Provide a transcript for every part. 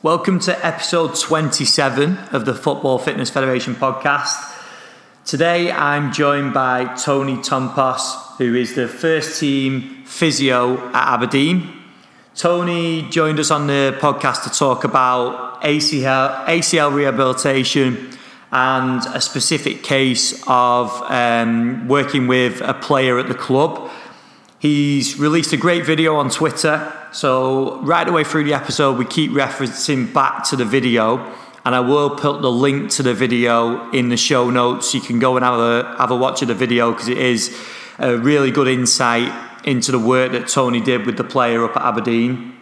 Welcome to episode 27 of the Football Fitness Federation podcast. Today I'm joined by Tony Tompos, who is the first team physio at Aberdeen. Tony joined us on the podcast to talk about ACL, ACL rehabilitation and a specific case of um, working with a player at the club. He's released a great video on Twitter so, right away through the episode, we keep referencing back to the video, and I will put the link to the video in the show notes. You can go and have a, have a watch of the video because it is a really good insight into the work that Tony did with the player up at Aberdeen.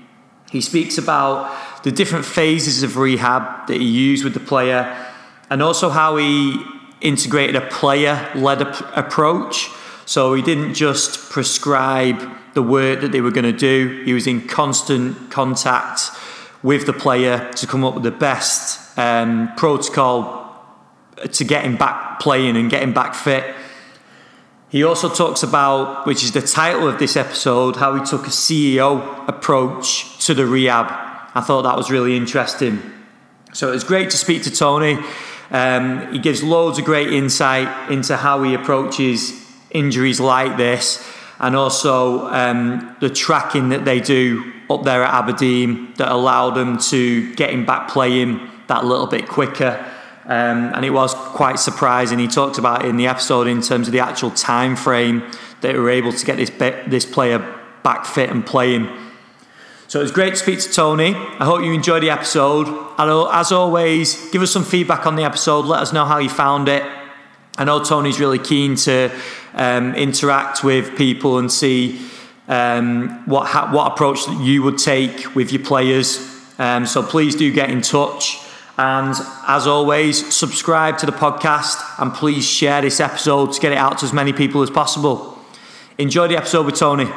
He speaks about the different phases of rehab that he used with the player and also how he integrated a player led approach. So, he didn't just prescribe the work that they were going to do. He was in constant contact with the player to come up with the best um, protocol to get him back playing and get him back fit. He also talks about, which is the title of this episode, how he took a CEO approach to the rehab. I thought that was really interesting. So it was great to speak to Tony. Um, he gives loads of great insight into how he approaches injuries like this and also um, the tracking that they do up there at Aberdeen that allowed them to get him back playing that little bit quicker. Um, and it was quite surprising. He talked about in the episode in terms of the actual time frame that they were able to get this this player back fit and playing. So it was great to speak to Tony. I hope you enjoyed the episode. And as always, give us some feedback on the episode. Let us know how you found it. I know Tony's really keen to um, interact with people and see um, what ha- what approach that you would take with your players. Um, so please do get in touch. And as always, subscribe to the podcast and please share this episode to get it out to as many people as possible. Enjoy the episode with Tony.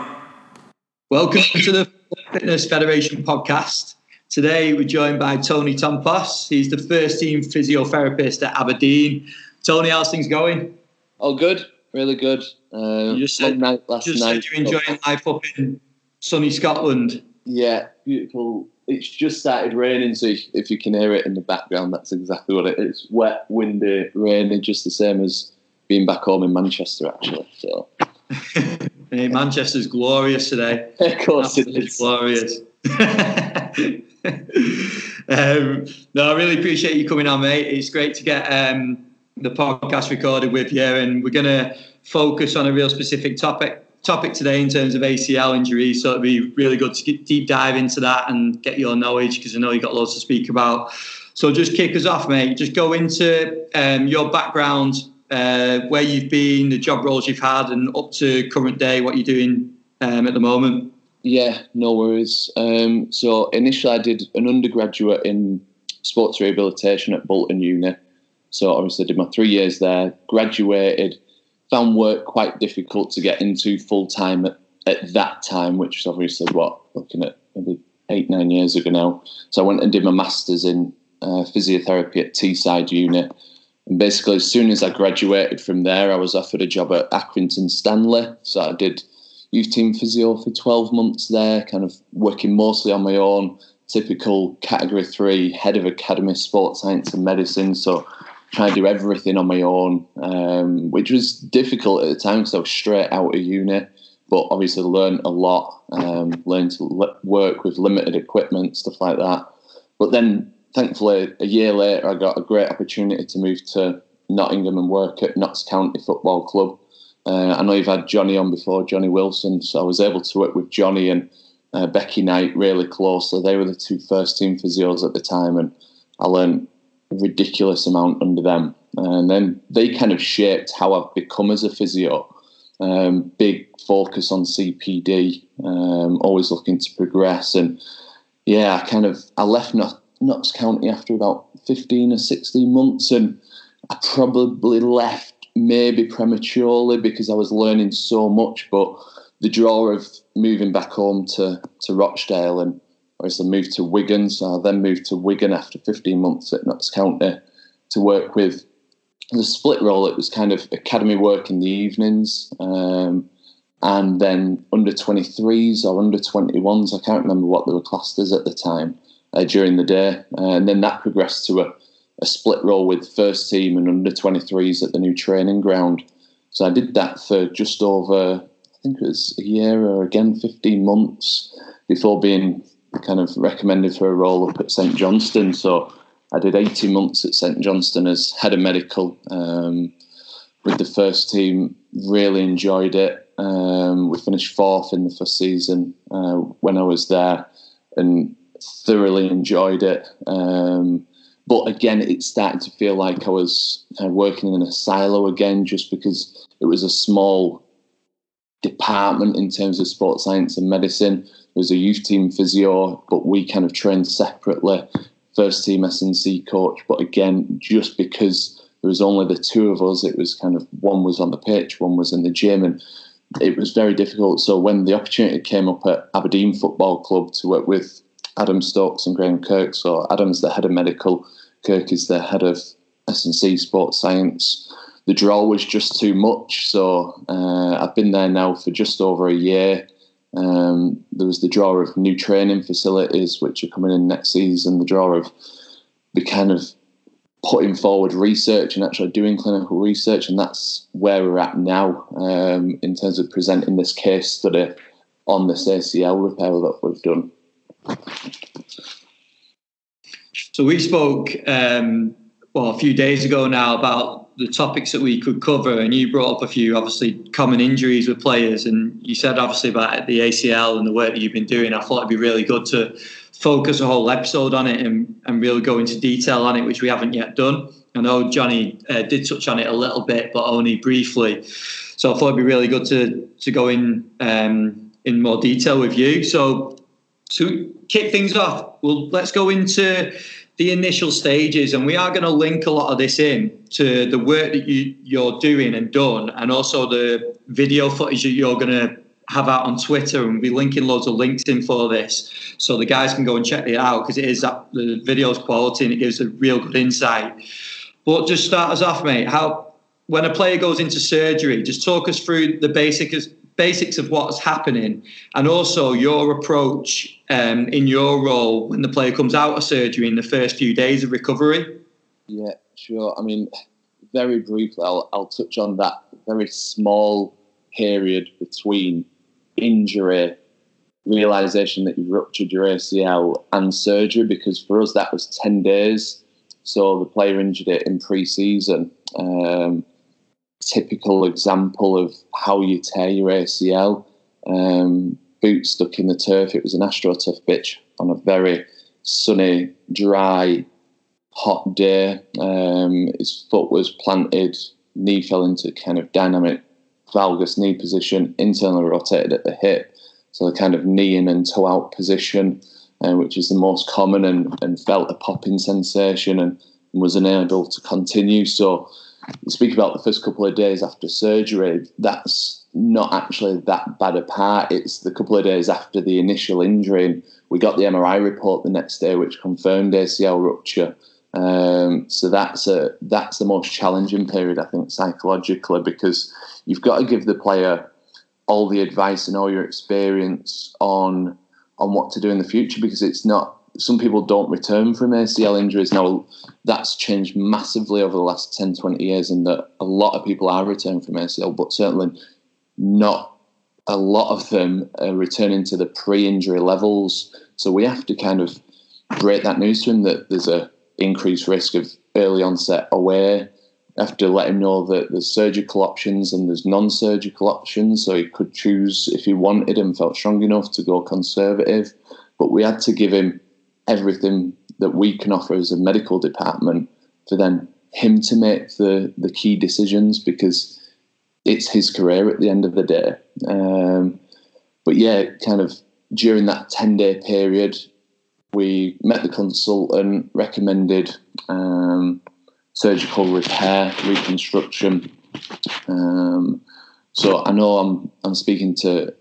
Welcome to the Fitness Federation podcast. Today we're joined by Tony Tompos. He's the first team physiotherapist at Aberdeen. Tony, how's things going? All good really good. Uh, you just said, night last just night. said you're enjoying life up in sunny Scotland. Yeah, beautiful. It's just started raining, so if you can hear it in the background, that's exactly what it is. Wet, windy, rainy, just the same as being back home in Manchester, actually. So. hey, Manchester's glorious today. of course, Absolutely it's glorious. um, no, I really appreciate you coming on, mate. It's great to get um, the podcast recorded with you, and we're going to focus on a real specific topic topic today in terms of ACL injuries. So it'd be really good to get, deep dive into that and get your knowledge because I know you've got lots to speak about. So just kick us off, mate. Just go into um, your background, uh, where you've been, the job roles you've had, and up to current day, what you're doing um, at the moment. Yeah, no worries. Um, so initially, I did an undergraduate in sports rehabilitation at Bolton Uni. So obviously, I did my three years there, graduated, found work quite difficult to get into full time at, at that time, which is obviously what looking at maybe eight nine years ago now. So I went and did my masters in uh, physiotherapy at Teesside Uni. And basically, as soon as I graduated from there, I was offered a job at Accrington Stanley. So I did youth team physio for 12 months there, kind of working mostly on my own, typical category three, head of academy, sports science and medicine. So trying to do everything on my own, um, which was difficult at the time because I was straight out of uni. But obviously, learned a lot, um, learned to work with limited equipment, stuff like that. But then, thankfully, a year later, I got a great opportunity to move to Nottingham and work at Notts County Football Club. Uh, I know you've had Johnny on before, Johnny Wilson, so I was able to work with Johnny and uh, Becky Knight really closely. They were the two first team physios at the time, and I learned ridiculous amount under them. And then they kind of shaped how I've become as a physio. Um, big focus on CPD, um, always looking to progress. And yeah, I kind of I left Notts County after about 15 or 16 months, and I probably left maybe prematurely because I was learning so much. But the draw of moving back home to to Rochdale and obviously moved to Wigan. So I then moved to Wigan after 15 months at Notts County to work with the split role. It was kind of academy work in the evenings. Um, and then under 23s or under 21s, I can't remember what they were classed as at the time. uh, during the day, and then that progressed to a, a split role with first team and under 23s at the new training ground. So I did that for just over, I think it was a year or again 15 months before being kind of recommended for a role up at St Johnstone. So I did 18 months at St Johnstone as head of medical um, with the first team. Really enjoyed it. Um, we finished fourth in the first season uh, when I was there, and thoroughly enjoyed it. Um, but again, it started to feel like I was uh, working in a silo again, just because it was a small department in terms of sports science and medicine. Was a youth team physio, but we kind of trained separately first team S&C coach. But again, just because there was only the two of us, it was kind of one was on the pitch, one was in the gym, and it was very difficult. So when the opportunity came up at Aberdeen Football Club to work with Adam Stokes and Graham Kirk, so Adam's the head of medical, Kirk is the head of S&C sports science. The draw was just too much, so uh, I've been there now for just over a year. Um, there was the draw of new training facilities, which are coming in next season. The draw of the kind of putting forward research and actually doing clinical research, and that's where we're at now um, in terms of presenting this case study on this ACL repair that we've done. So we spoke um, well a few days ago now about the topics that we could cover, and you brought up a few obviously common injuries with players, and you said obviously about the ACL and the work that you've been doing. I thought it'd be really good to focus a whole episode on it and, and really go into detail on it, which we haven't yet done. I know Johnny uh, did touch on it a little bit, but only briefly. So I thought it'd be really good to to go in um, in more detail with you. So to kick things off, well, let's go into the initial stages, and we are going to link a lot of this in to the work that you, you're doing and done, and also the video footage that you're going to have out on Twitter, and we'll be linking loads of links in for this, so the guys can go and check it out because it is that the video's quality and it gives a real good insight. But just start us off, mate. How when a player goes into surgery, just talk us through the basics basics of what's happening, and also your approach um, in your role when the player comes out of surgery in the first few days of recovery? Yeah, sure. I mean, very briefly, I'll, I'll touch on that very small period between injury, realization that you've ruptured your ACL, and surgery, because for us that was 10 days. So the player injured it in pre season. Um, typical example of how you tear your ACL. Um, boot stuck in the turf. It was an AstroTurf pitch on a very sunny, dry, hot day. Um, his foot was planted, knee fell into kind of dynamic valgus knee position, internally rotated at the hip. So the kind of knee in and toe out position, uh, which is the most common, and, and felt a popping sensation and, was unable to continue. So speak about the first couple of days after surgery, that's not actually that bad a part. It's the couple of days after the initial injury. We got the MRI report the next day, which confirmed ACL rupture. Um, so that's a that's the most challenging period, I think, psychologically, because you've got to give the player all the advice and all your experience on on what to do in the future, because it's not some people don't return from ACL injuries. Now, that's changed massively over the last 10, 20 years, and that a lot of people are returning from ACL, but certainly not a lot of them are returning to the pre injury levels. So we have to kind of break that news to him that there's a increased risk of early onset OA. Have to let him know that there's surgical options and there's non surgical options. So he could choose if he wanted and felt strong enough to go conservative. But we had to give him everything that we can offer as a medical department for then him to make the, the key decisions because it's his career at the end of the day. Um, but yeah, kind of during that 10 day period, we met the consultant, recommended um, surgical repair, reconstruction. Um, so I know I'm I'm speaking to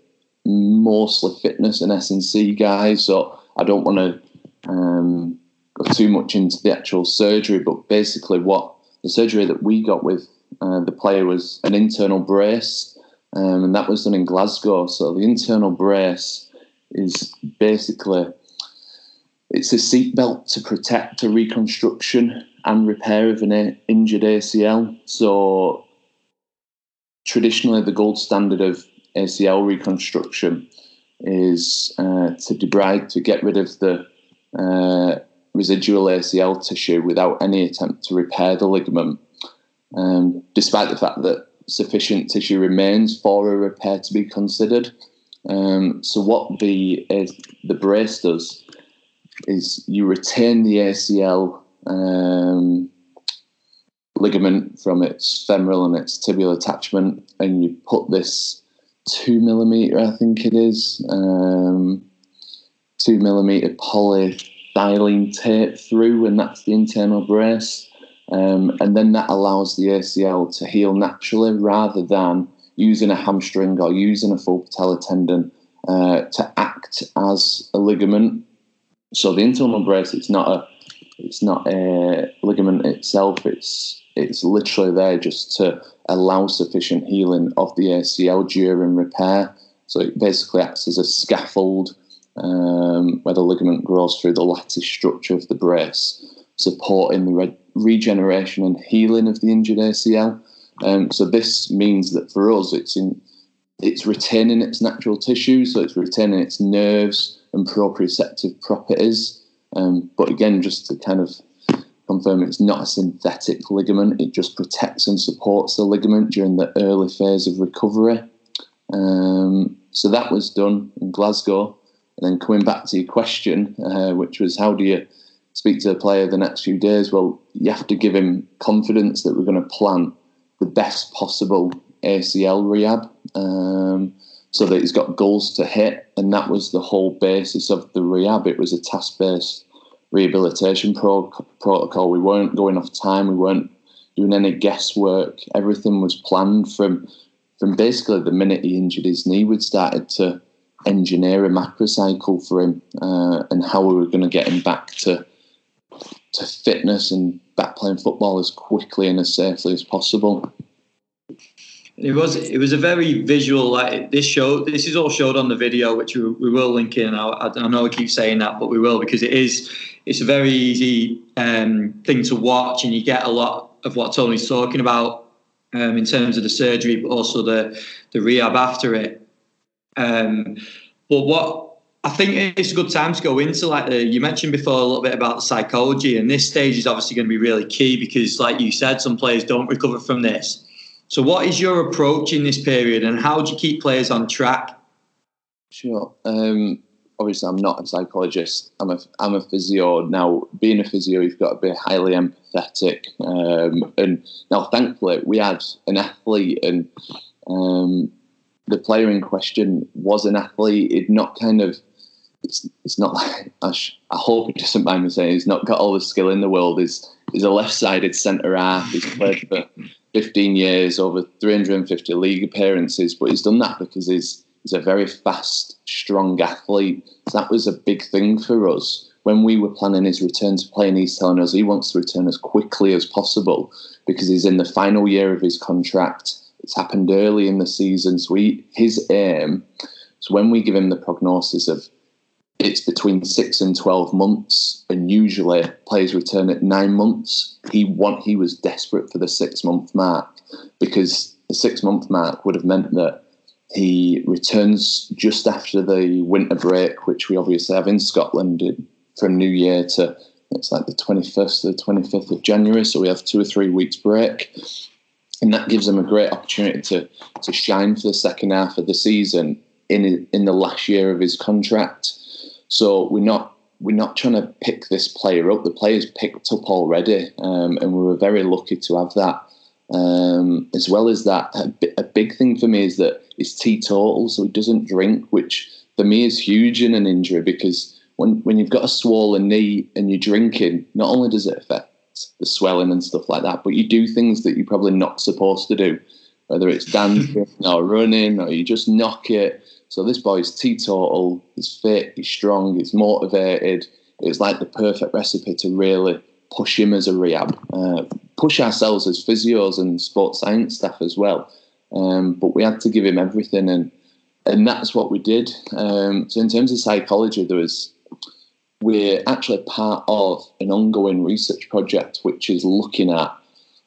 mostly fitness and S&C guys, so I don't want to um, go too much into the actual surgery, but basically, what the surgery that we got with uh, the player was an internal brace, um, and that was done in Glasgow. So the internal brace is basically it's a seatbelt to protect a reconstruction and repair of an injured ACL. So traditionally, the gold standard of ACL reconstruction is uh, to debride to get rid of the uh, residual ACL tissue without any attempt to repair the ligament, um, despite the fact that sufficient tissue remains for a repair to be considered. Um, so what the the brace does is you retain the ACL um, ligament from its femoral and its tibial attachment, and you put this two millimeter, I think it is, um, two millimeter polyethylene tape through, and that's the internal brace. Um, and then that allows the ACL to heal naturally rather than using a hamstring or using a full patella tendon uh, to act as a ligament. So the internal brace, it's not a it's not a ligament itself. It's it's literally there just to allow sufficient healing of the ACL during repair. So it basically acts as a scaffold um, where the ligament grows through the lattice structure of the brace, supporting the re- regeneration and healing of the injured ACL. Um, so this means that for us, it's in it's retaining its natural tissue, so it's retaining its nerves and proprioceptive properties. Um, but again, just to kind of confirm, it's not a synthetic ligament. It just protects and supports the ligament during the early phase of recovery. Um, so that was done in Glasgow. And then coming back to your question, uh, which was how do you speak to a player the next few days? Well, you have to give him confidence that we're going to plan the best possible ACL rehab um, so that he's got goals to hit. And that was the whole basis of the rehab. It was a task based rehabilitation pro- protocol. We weren't going off time, we weren't doing any guesswork. Everything was planned from from basically the minute he injured his knee, we'd started to engineer a macrocycle for him uh, and how we were going to get him back to to fitness and back playing football as quickly and as safely as possible. It was it was a very visual like this show. This is all showed on the video, which we, we will link in. I, I know I keep saying that, but we will because it is it's a very easy um, thing to watch, and you get a lot of what Tony's talking about um, in terms of the surgery, but also the the rehab after it. Um, but what I think it's a good time to go into like you mentioned before a little bit about psychology, and this stage is obviously going to be really key because, like you said, some players don't recover from this. So, what is your approach in this period, and how do you keep players on track? Sure. Um, obviously, I'm not a psychologist. I'm a I'm a physio. Now, being a physio, you've got to be highly empathetic. Um, and now, thankfully, we had an athlete, and um, the player in question was an athlete. It not kind of it's it's not like I, sh- I hope he doesn't mind me saying he's not got all the skill in the world. He's he's a left-sided centre half. He's played for 15 years, over 350 league appearances, but he's done that because he's he's a very fast, strong athlete. So that was a big thing for us when we were planning his return to play. And he's telling us he wants to return as quickly as possible because he's in the final year of his contract. It's happened early in the season, so his aim. So when we give him the prognosis of it's between six and twelve months, and usually players return at nine months. He want he was desperate for the six month mark because the six month mark would have meant that he returns just after the winter break, which we obviously have in Scotland from New Year to it's like the 21st to the 25th of January. So we have two or three weeks break. And that gives him a great opportunity to, to shine for the second half of the season in, in the last year of his contract. So we're not we're not trying to pick this player up. The player's picked up already, um, and we were very lucky to have that. Um, as well as that, a, a, big thing for me is that he's teetotal, so he doesn't drink, which for me is huge in an injury because when when you've got a swollen knee and you're drinking, not only does it affect the swelling and stuff like that, but you do things that you're probably not supposed to do, whether it's dancing or running or you just knock it so this boy's teetotal, he's fit, he's strong, he's motivated. It's like the perfect recipe to really push him as a rehab, uh, push ourselves as physios and sports science staff as well. Um, but we had to give him everything, and and that's what we did. Um, so in terms of psychology, there was we're actually part of an ongoing research project which is looking at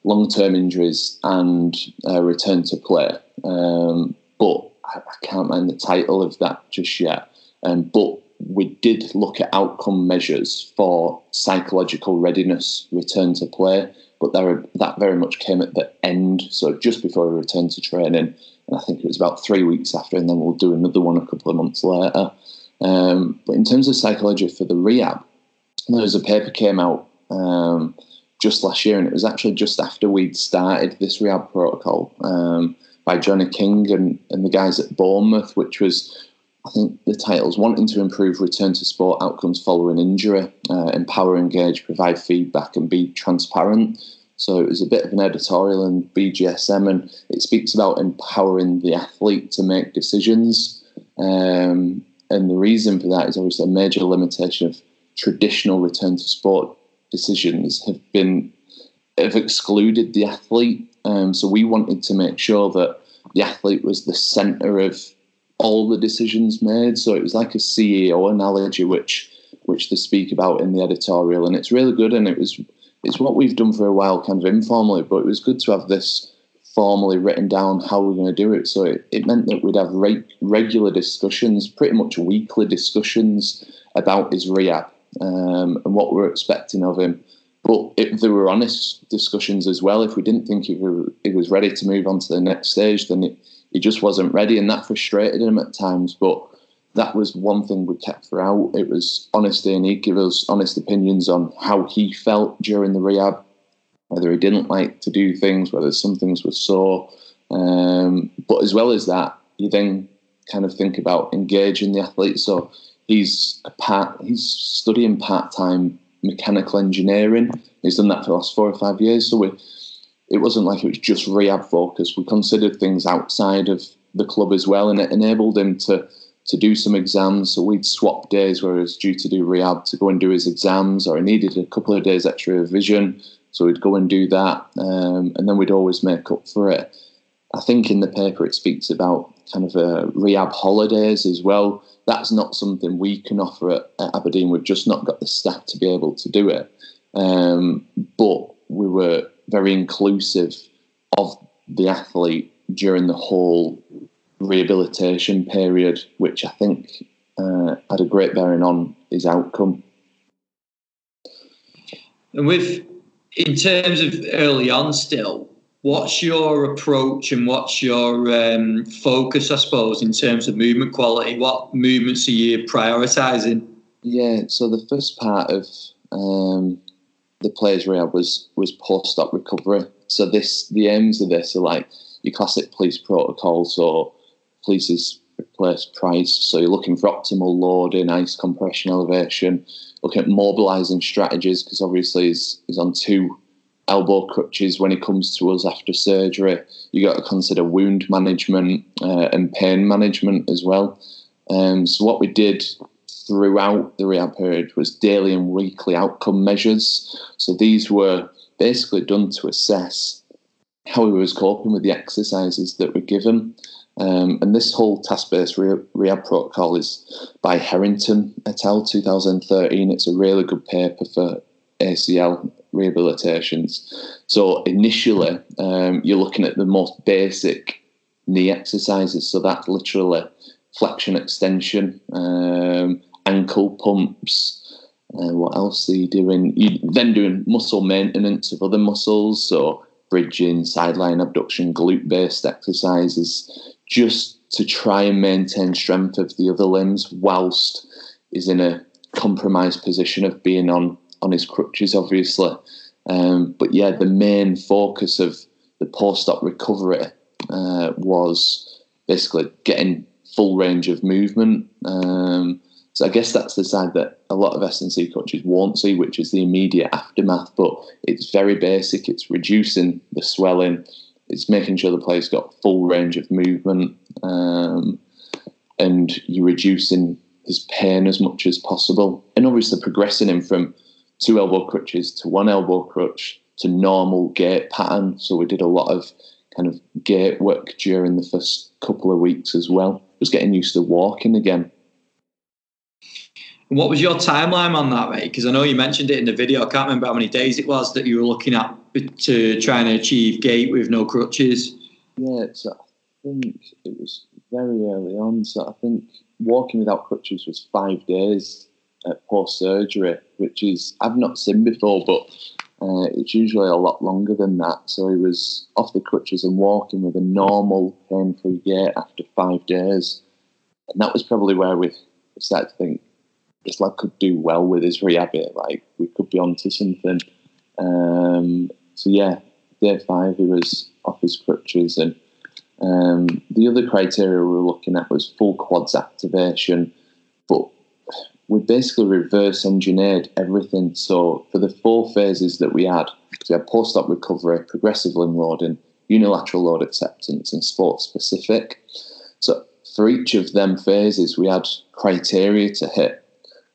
long-term injuries and uh, return to play. Um, but I, I, can't mind the title of that just yet. Um, but we did look at outcome measures for psychological readiness, return to play. But there, that very much came at the end, so just before we returned to training. And I think it was about three weeks after, and then we'll do another one a couple of months later. Um, but in terms of psychology for the rehab, there was a paper came out um, just last year, and it was actually just after we'd started this rehab protocol um, by Johnny King and, and the guys at Bournemouth, which was, I think, the titles wanting to improve return to sport outcomes following injury, uh, empower, engage, provide feedback, and be transparent. So it was a bit of an editorial in BJSM, and it speaks about empowering the athlete to make decisions. Um, and the reason for that is obviously a major limitation of traditional return to sport decisions have been have excluded the athlete. Um, so we wanted to make sure that the athlete was the centre of all the decisions made. So it was like a CEO analogy, which which they speak about in the editorial, and it's really good. And it was it's what we've done for a while, kind of informally, but it was good to have this formally written down how we're going to do it. So it, it meant that we'd have re- regular discussions, pretty much weekly discussions about his rehab um, and what we're expecting of him. But if there were honest discussions as well, if we didn't think he, he was ready to move on to the next stage, then it, he just wasn't ready, and that frustrated him at times. But that was one thing we kept throughout. It was honesty, and he'd give us honest opinions on how he felt during the rehab, whether he didn't like to do things, whether some things were sore. Um, but as well as that, you then kind of think about engaging the athlete. So he's a part, he's studying part time mechanical engineering. He's done that for the last four or five years. So we, it wasn't like it was just rehab focus. We considered things outside of the club as well, and it enabled him to to do some exams. So we'd swap days where he was due to do rehab to go and do his exams, or he needed a couple of days extra revision. So we'd go and do that, um, and then we'd always make up for it. I think in the paper it speaks about kind of uh, rehab holidays as well. That's not something we can offer at, at, Aberdeen. We've just not got the staff to be able to do it. Um, but we were very inclusive of the athlete during the whole rehabilitation period, which I think uh, had a great bearing on his outcome. And with, in terms of early on, still, what's your approach and what's your um, focus, I suppose, in terms of movement quality? What movements are you prioritising? Yeah, so the first part of um, the players' rehab was was post op recovery. So this the aims of this are like your classic police protocol. So police's replace price. So you're looking for optimal loading, ice compression elevation, looking at mobilising strategies because obviously he's, he's on two elbow crutches when he comes to us after surgery. You got to consider wound management uh, and pain management as well. Um, so what we did throughout the rehab period was daily and weekly outcome measures. So these were basically done to assess how he was coping with the exercises that were given. Um, and this whole task-based rehab protocol is by Herrington et al. 2013. It's a really good paper for ACL rehabilitations. So initially, um, you're looking at the most basic knee exercises. So that's literally flexion extension, um, ankle pumps. Uh, what else are you doing? You then doing muscle maintenance of other muscles, so bridging, sideline abduction, glute based exercises, just to try and maintain strength of the other limbs whilst is in a compromised position of being on on his crutches, obviously. Um, but yeah, the main focus of the post-op recovery uh, was basically getting full range of movement. Um, so I guess that's the side that a lot of S&C coaches won't see, which is the immediate aftermath. But it's very basic. It's reducing the swelling. It's making sure the player's got full range of movement, um, and you're reducing his pain as much as possible, and obviously progressing him from two elbow crutches to one elbow crutch to normal gait pattern. So we did a lot of kind of gait work during the first couple of weeks as well. Just getting used to walking again. what was your timeline on that, mate? Because I know you mentioned it in the video. I can't remember how many days it was that you were looking at to trying to achieve gait with no crutches. Yeah, so I think it was very early on. So I think walking without crutches was five days post surgery, which is I've not seen before, but uh, it's usually a lot longer than that. So he was off the crutches and walking with a normal pain-free gait after five days, and that was probably where we started to think this lad could do well with his rehab. Like we could be onto something. Um, so yeah, day five he was off his crutches, and um, the other criteria we were looking at was full quads activation, but we basically reverse engineered everything. So for the four phases that we had, we had post-op recovery, progressive limb loading, unilateral load acceptance, and sport specific. So for each of them phases, we had criteria to hit.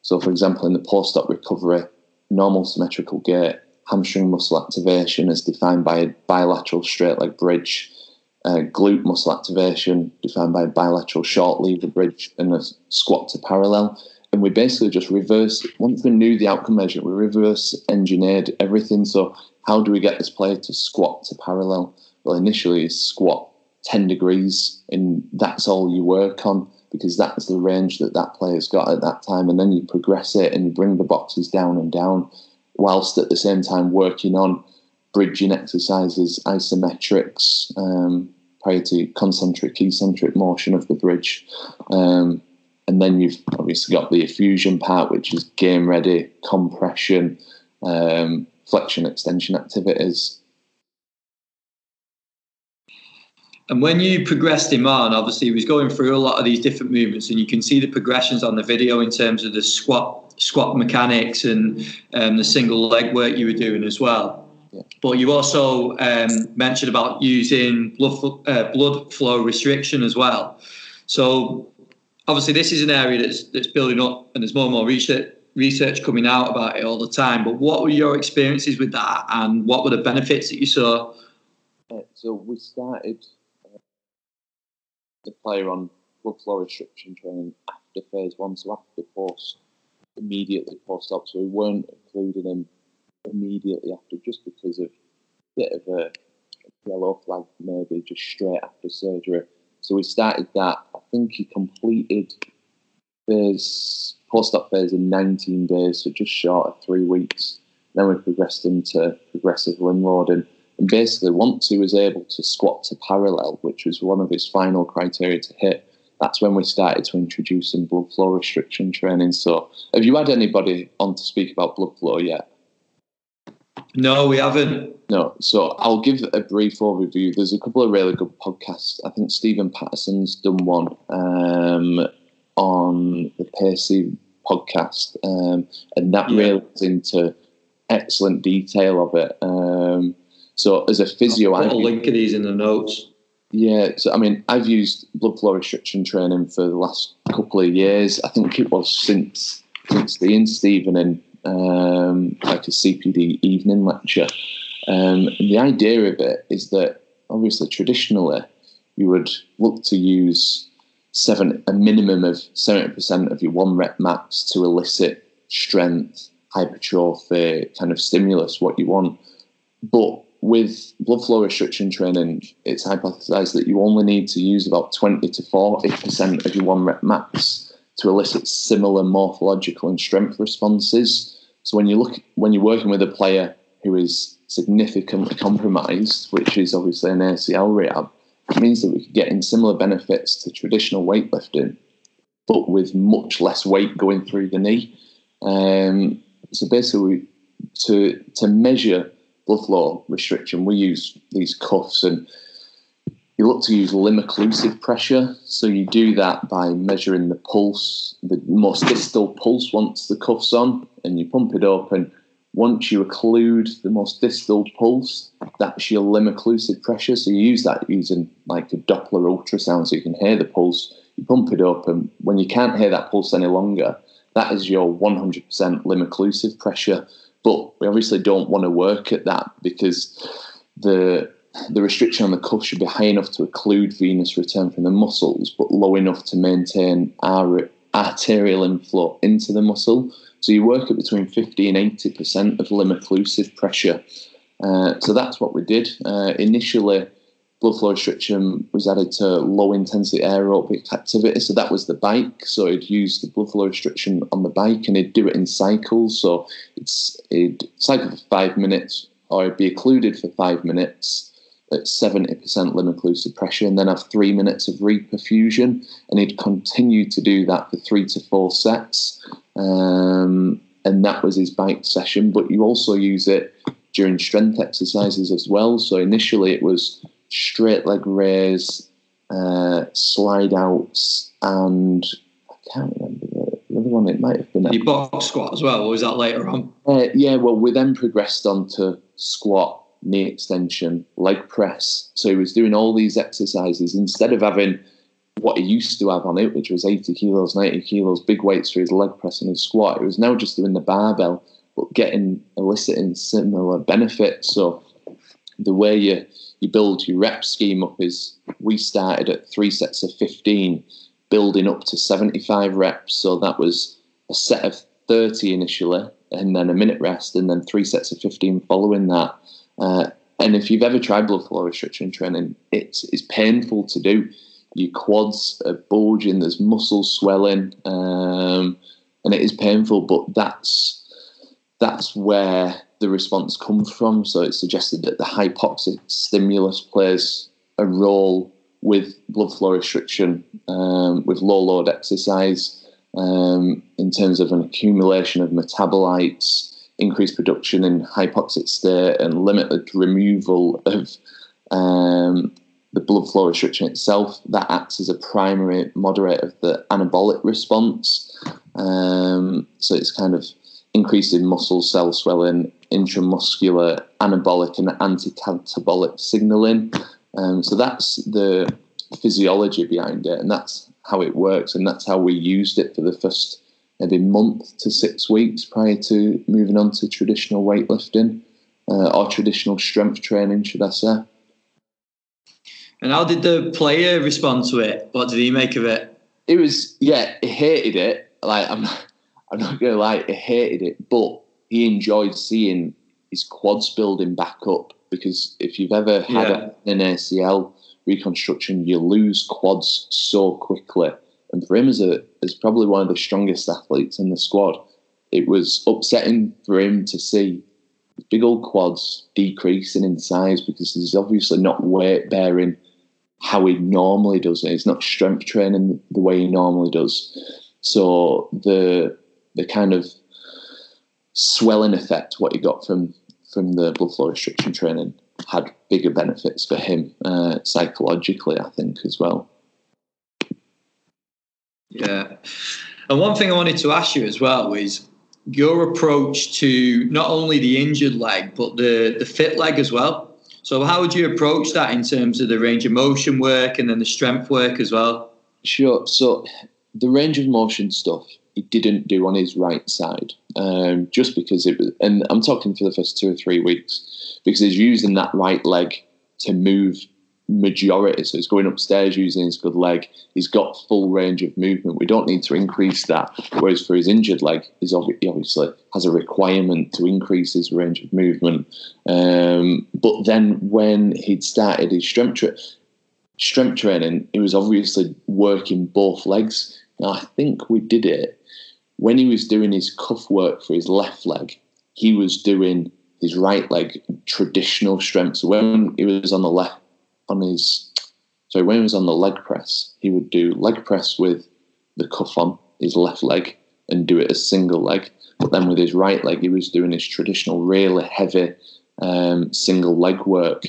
So for example, in the post-op recovery, normal symmetrical gait, hamstring muscle activation as defined by a bilateral straight leg bridge, uh, glute muscle activation defined by a bilateral short lever bridge, and a squat to parallel. And we basically just reverse once we knew the outcome measure we reverse engineered everything. So how do we get this player to squat to parallel? Well initially squat 10 degrees and that's all you work on because that's the range that that player's got at that time. And then you progress it and you bring the boxes down and down whilst at the same time working on bridging exercises isometrics um, prior to concentric eccentric motion of the bridge um, and then you've obviously got the effusion part, which is game ready, compression, um, flexion extension activities. And when you progressed him on, obviously he was going through a lot of these different movements, and you can see the progressions on the video in terms of the squat squat mechanics and um, the single leg work you were doing as well. Yeah. But you also um, mentioned about using blood, uh, blood flow restriction as well. So obviously this is an area that's that's building up, and there's more and more research research coming out about it all the time. But what were your experiences with that, and what were the benefits that you saw? Uh, so we started uh, the player on blood flow restriction training after phase one, so after post, immediately post op. So we weren't including him immediately after, just because of a bit of a yellow flag, maybe just straight after surgery. So we started that. I think he completed his post-op phase in 19 days, so just short of three weeks. Then we progressed into progressive limb loading. And basically, once he was able to squat to parallel, which was one of his final criteria to hit, that's when we started to introduce some blood flow restriction training. So, have you had anybody on to speak about blood flow yet? No, we haven't. No, so I'll give a brief overview. There's a couple of really good podcasts. I think Stephen Patterson's done one um, on the Pacey podcast, um, and that yeah. really is into excellent detail of it. Um, so, as a physio, I'll put a link of these in the notes. Yeah, so I mean, I've used blood flow restriction training for the last couple of years. I think it was since since the in Stephen and um, like a CPD evening lecture. Um, and the idea of it is that obviously traditionally you would look to use seven a minimum of seventy percent of your one rep max to elicit strength, hypertrophy, kind of stimulus, what you want. But with blood flow restriction training, it's hypothesized that you only need to use about 20 to 40% of your one rep max to elicit similar morphological and strength responses. So when you look when you're working with a player who is significantly compromised, which is obviously an ACL rehab, it means that we could get in similar benefits to traditional weightlifting, but with much less weight going through the knee. Um, so basically, to to measure blood flow restriction, we use these cuffs and you look to use limb occlusive pressure. So you do that by measuring the pulse, the most distal pulse once the cuff's on, and you pump it up. And once you occlude the most distal pulse, that's your limb occlusive pressure. So you use that using like a Doppler ultrasound so you can hear the pulse. You pump it up, and when you can't hear that pulse any longer, that is your 100% limb occlusive pressure. But we obviously don't want to work at that because the the restriction on the cuff should be high enough to occlude venous return from the muscles, but low enough to maintain our arterial inflow into the muscle. So you work at between 50 and 80% of limb occlusive pressure. Uh, so that's what we did. Uh, initially, blood flow restriction was added to low intensity aerobic activity. So that was the bike. So he'd use the blood flow restriction on the bike and he'd do it in cycles. So it's he'd cycle for five minutes or he'd be occluded for five minutes at 70% limb occlusive pressure and then have three minutes of reperfusion. And he'd continue to do that for three to four sets. Um, and that was his bike session. But you also use it during strength exercises as well. So initially it was straight leg raise, uh, slide outs, and I can't remember the, the other one. It might have been the box squat as well. Or was that later on? Uh, yeah, well, we then progressed on to squat, knee extension, leg press. So he was doing all these exercises instead of having what he used to have on it, which was 80 kilos, 90 kilos, big weights for his leg press and his squat. It was now just doing the barbell, but getting eliciting similar benefits. So the way you you build your rep scheme up is we started at three sets of 15, building up to 75 reps. So that was a set of 30 initially, and then a minute rest, and then three sets of 15 following that. Uh, and if you've ever tried blood flow restriction training, it's, it's painful to do. Your quads are bulging, there's muscle swelling, um, and it is painful, but that's that's where the response comes from. So it's suggested that the hypoxic stimulus plays a role with blood flow restriction, um, with low load exercise, um, in terms of an accumulation of metabolites, increased production in hypoxic state, and limited removal of um, the blood flow restriction itself. That acts as a primary moderator of the anabolic response. Um, so it's kind of increase in muscle cell swelling, intramuscular anabolic and anti-catabolic signaling. Um, so that's the physiology behind it, and that's how it works, and that's how we used it for the first maybe month to six weeks prior to moving on to traditional weightlifting uh, or traditional strength training, should I say. And how did the player respond to it? What did he make of it? It was yeah, he hated it. Like I'm, I'm not gonna lie, he hated it, but he enjoyed seeing his quads building back up because if you've ever had yeah. an ACL reconstruction, you lose quads so quickly. And for him, as a as probably one of the strongest athletes in the squad, it was upsetting for him to see big old quads decreasing in size because he's obviously not weight bearing how he normally does it. He's not strength training the way he normally does. So the the kind of swelling effect what he got from from the blood flow restriction training had bigger benefits for him uh, psychologically, I think, as well. Yeah, and one thing I wanted to ask you as well is your approach to not only the injured leg but the the fit leg as well. So, how would you approach that in terms of the range of motion work and then the strength work as well? Sure. So, the range of motion stuff he didn't do on his right side, um, just because it was. And I'm talking for the first two or three weeks because he's using that right leg to move majority. So he's going upstairs using his good leg. He's got full range of movement. We don't need to increase that. Whereas for his injured leg, he's obviously has a requirement to increase his range of movement. Um, but then when he'd started his strength tra- strength training, he was obviously working both legs. I think we did it when he was doing his cuff work for his left leg, he was doing his right leg traditional strength. So when he was on the left, on his, sorry, when he was on the leg press, he would do leg press with the cuff on his left leg and do it as single leg. But then with his right leg, he was doing his traditional, really heavy um, single leg work.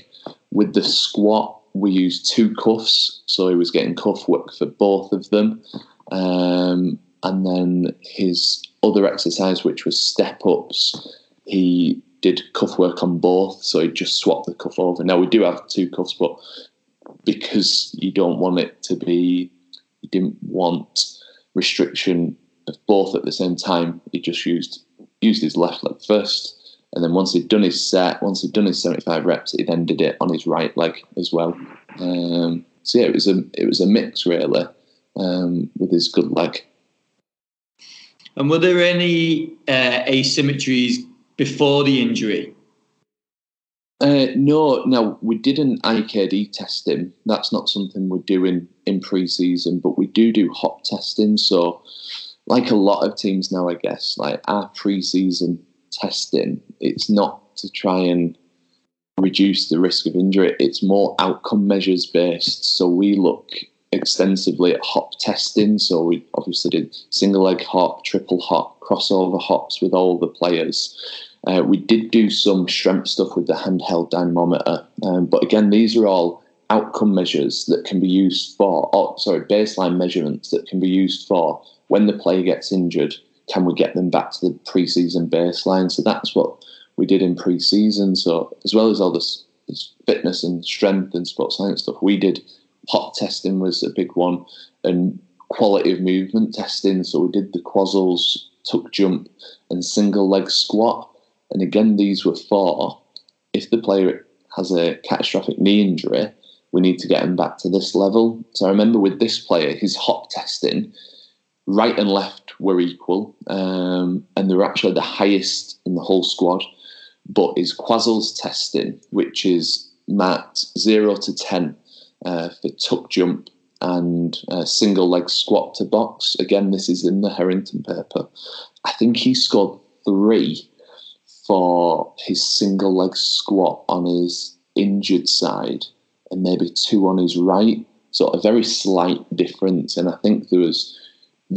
With the squat, we used two cuffs, so he was getting cuff work for both of them. Um, and then his other exercise, which was step ups, he did cuff work on both, so he just swapped the cuff over. Now we do have two cuffs, but because you don't want it to be, you didn't want restriction of both at the same time. He just used used his left leg first, and then once he'd done his set, once he'd done his seventy five reps, he then did it on his right leg as well. Um, so yeah, it was a it was a mix really um, with his good leg And were there any uh, asymmetries before the injury? Uh, no, no, we didn't IKD test him. That's not something we're doing in pre-season, but we do do hop testing. So, like a lot of teams now, I guess, like our pre-season testing, it's not to try and reduce the risk of injury. It's more outcome measures based. So we look extensively at hop testing. So we obviously did single leg hop, triple hop, crossover hops with all the players. Uh, we did do some strength stuff with the handheld dynamometer, um, but again, these are all outcome measures that can be used for, or, sorry, baseline measurements that can be used for when the player gets injured. Can we get them back to the pre-season baseline? So that's what we did in pre-season. So as well as all this, this fitness and strength and sports science stuff, we did hop testing was a big one, and quality of movement testing. So we did the QASLS, tuck jump, and single leg squat. And again, these were for if the player has a catastrophic knee injury, we need to get him back to this level. So I remember with this player, his hop testing, right and left were equal, um, and they were actually the highest in the whole squad. But his QASLS testing, which is marked zero to ten uh, for tuck jump and uh, single leg squat to box. Again, this is in the Herrington paper. I think he scored three for his single leg squat on his injured side and maybe two on his right. So a very slight difference. And I think there was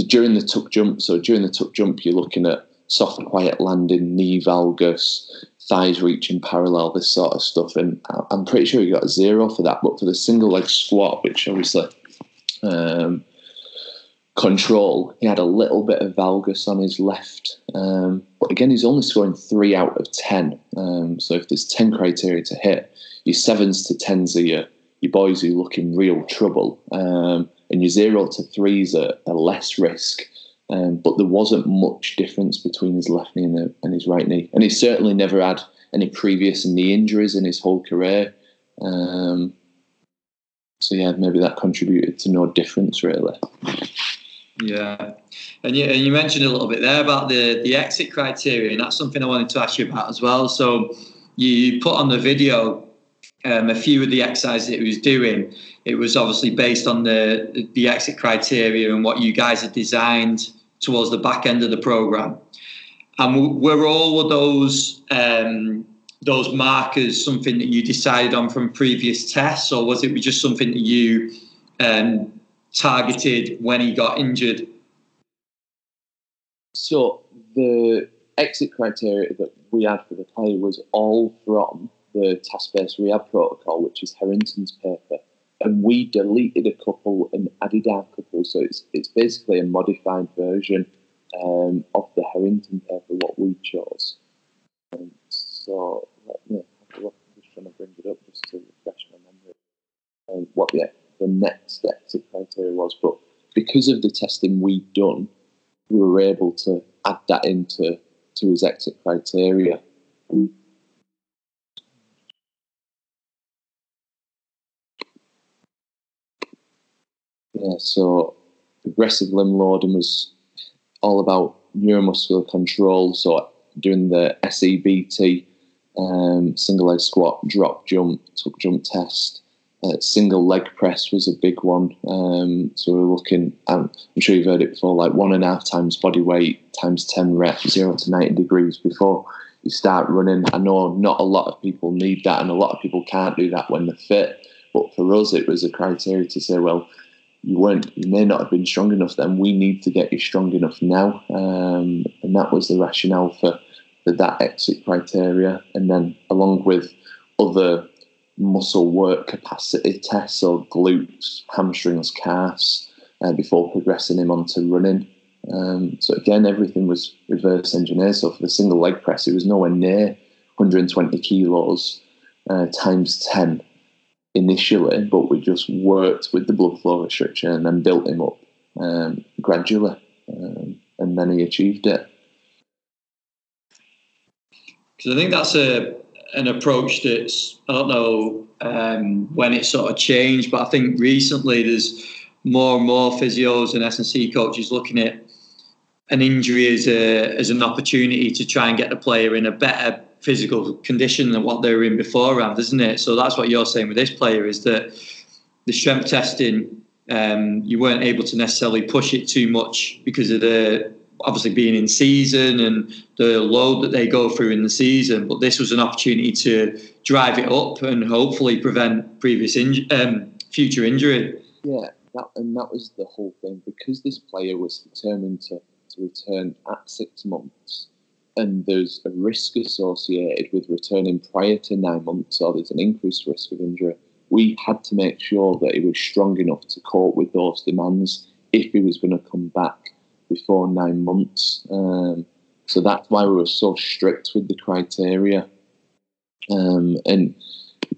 during the tuck jump. So during the tuck jump, you're looking at soft, quiet landing, knee valgus, thighs reaching parallel, this sort of stuff. And I'm pretty sure he got a zero for that. But for the single leg squat, which obviously um, control. He had a little bit of valgus on his left, um, but again, he's only scoring three out of ten. Um, so if there's ten criteria to hit, your sevens to tens are your, your boys who look in real trouble, um, and your zero to threes are, are less risk. Um, but there wasn't much difference between his left knee and, the, and, his right knee, and he certainly never had any previous knee injuries in his whole career. Um, so yeah, maybe that contributed to no difference really. Yeah, and you, and you mentioned a little bit there about the the exit criteria, and that's something I wanted to ask you about as well. So you put on the video um, a few of the exercises he was doing. It was obviously based on the the exit criteria and what you guys had designed towards the back end of the program. And were all of those um, those markers something that you decided on from previous tests, or was it just something that you um, targeted when he got injured? So the exit criteria that we had for the player was all from the task-based rehab protocol, which is Herrington's paper, and we deleted a couple and added our couple. So it's it's basically a modified version um, of the Herrington paper what we chose. Um, so let me have a look. I'm just trying to bring it up just to refresh my memory. Um, what the next exit criteria was. But because of the testing we'd done, we were able to add that into to his exit criteria. So aggressive limb loading was all about neuromuscular control. So doing the SEBT, um, single leg squat, drop jump, tuck jump test, uh, single leg press was a big one. Um, so we're looking, I'm sure you've heard it before, like one and a half times body weight times 10 reps, zero to 90 degrees before you start running. I know not a lot of people need that, and a lot of people can't do that when they're fit. But for us, it was a criteria to say, well, you weren't, you may not have been strong enough then. We need to get you strong enough now, um, and that was the rationale for, for that exit criteria. And then along with other muscle work capacity tests, or glutes, hamstrings, calves, uh, before progressing him onto running. Um, so again, everything was reverse engineered. So for the single leg press, it was nowhere near 120 kilos uh, times 10 initially, but we just worked with the blood flow restriction and then built him up um, gradually, um, and then he achieved it. Because I think that's a an approach that's I don't know um, when it sort of changed, but I think recently there's more and more physios and S&C coaches looking at an injury as a as an opportunity to try and get the player in a better physical condition than what they were in beforehand, isn't it? So that's what you're saying with this player is that the strength testing um, you weren't able to necessarily push it too much because of the obviously being in season and the load that they go through in the season. But this was an opportunity to drive it up and hopefully prevent previous inj- um, future injury. Yeah, that, and that was the whole thing because this player was determined to, to return at six months. And there's a risk associated with returning prior to nine months, or there's an increased risk of injury. We had to make sure that he was strong enough to cope with those demands if he was going to come back before nine months. Um, so that's why we were so strict with the criteria. Um, and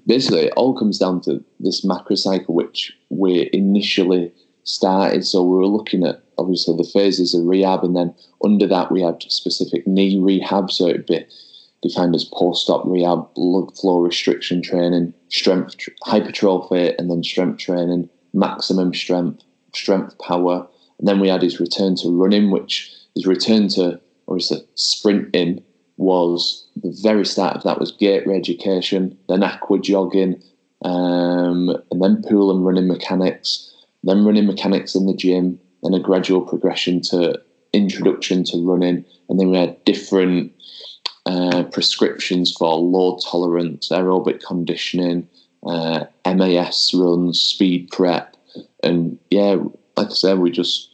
basically, it all comes down to this macro cycle, which we initially started. So we were looking at obviously the phases of rehab, and then under that, we had specific knee rehab. So it'd be defined as post op rehab, blood flow restriction training, strength, hypertrophy, and then strength training, maximum strength, strength power, and then we had his return to running, which his return to or obviously sprinting was the very start of that was gait re-education, then aqua jogging, um, and then pool and running mechanics, then running mechanics in the gym, then a gradual progression to introduction to running, and then we had different uh, prescriptions for load tolerance, aerobic conditioning, uh, MAS runs, speed prep, and yeah, like I said, we just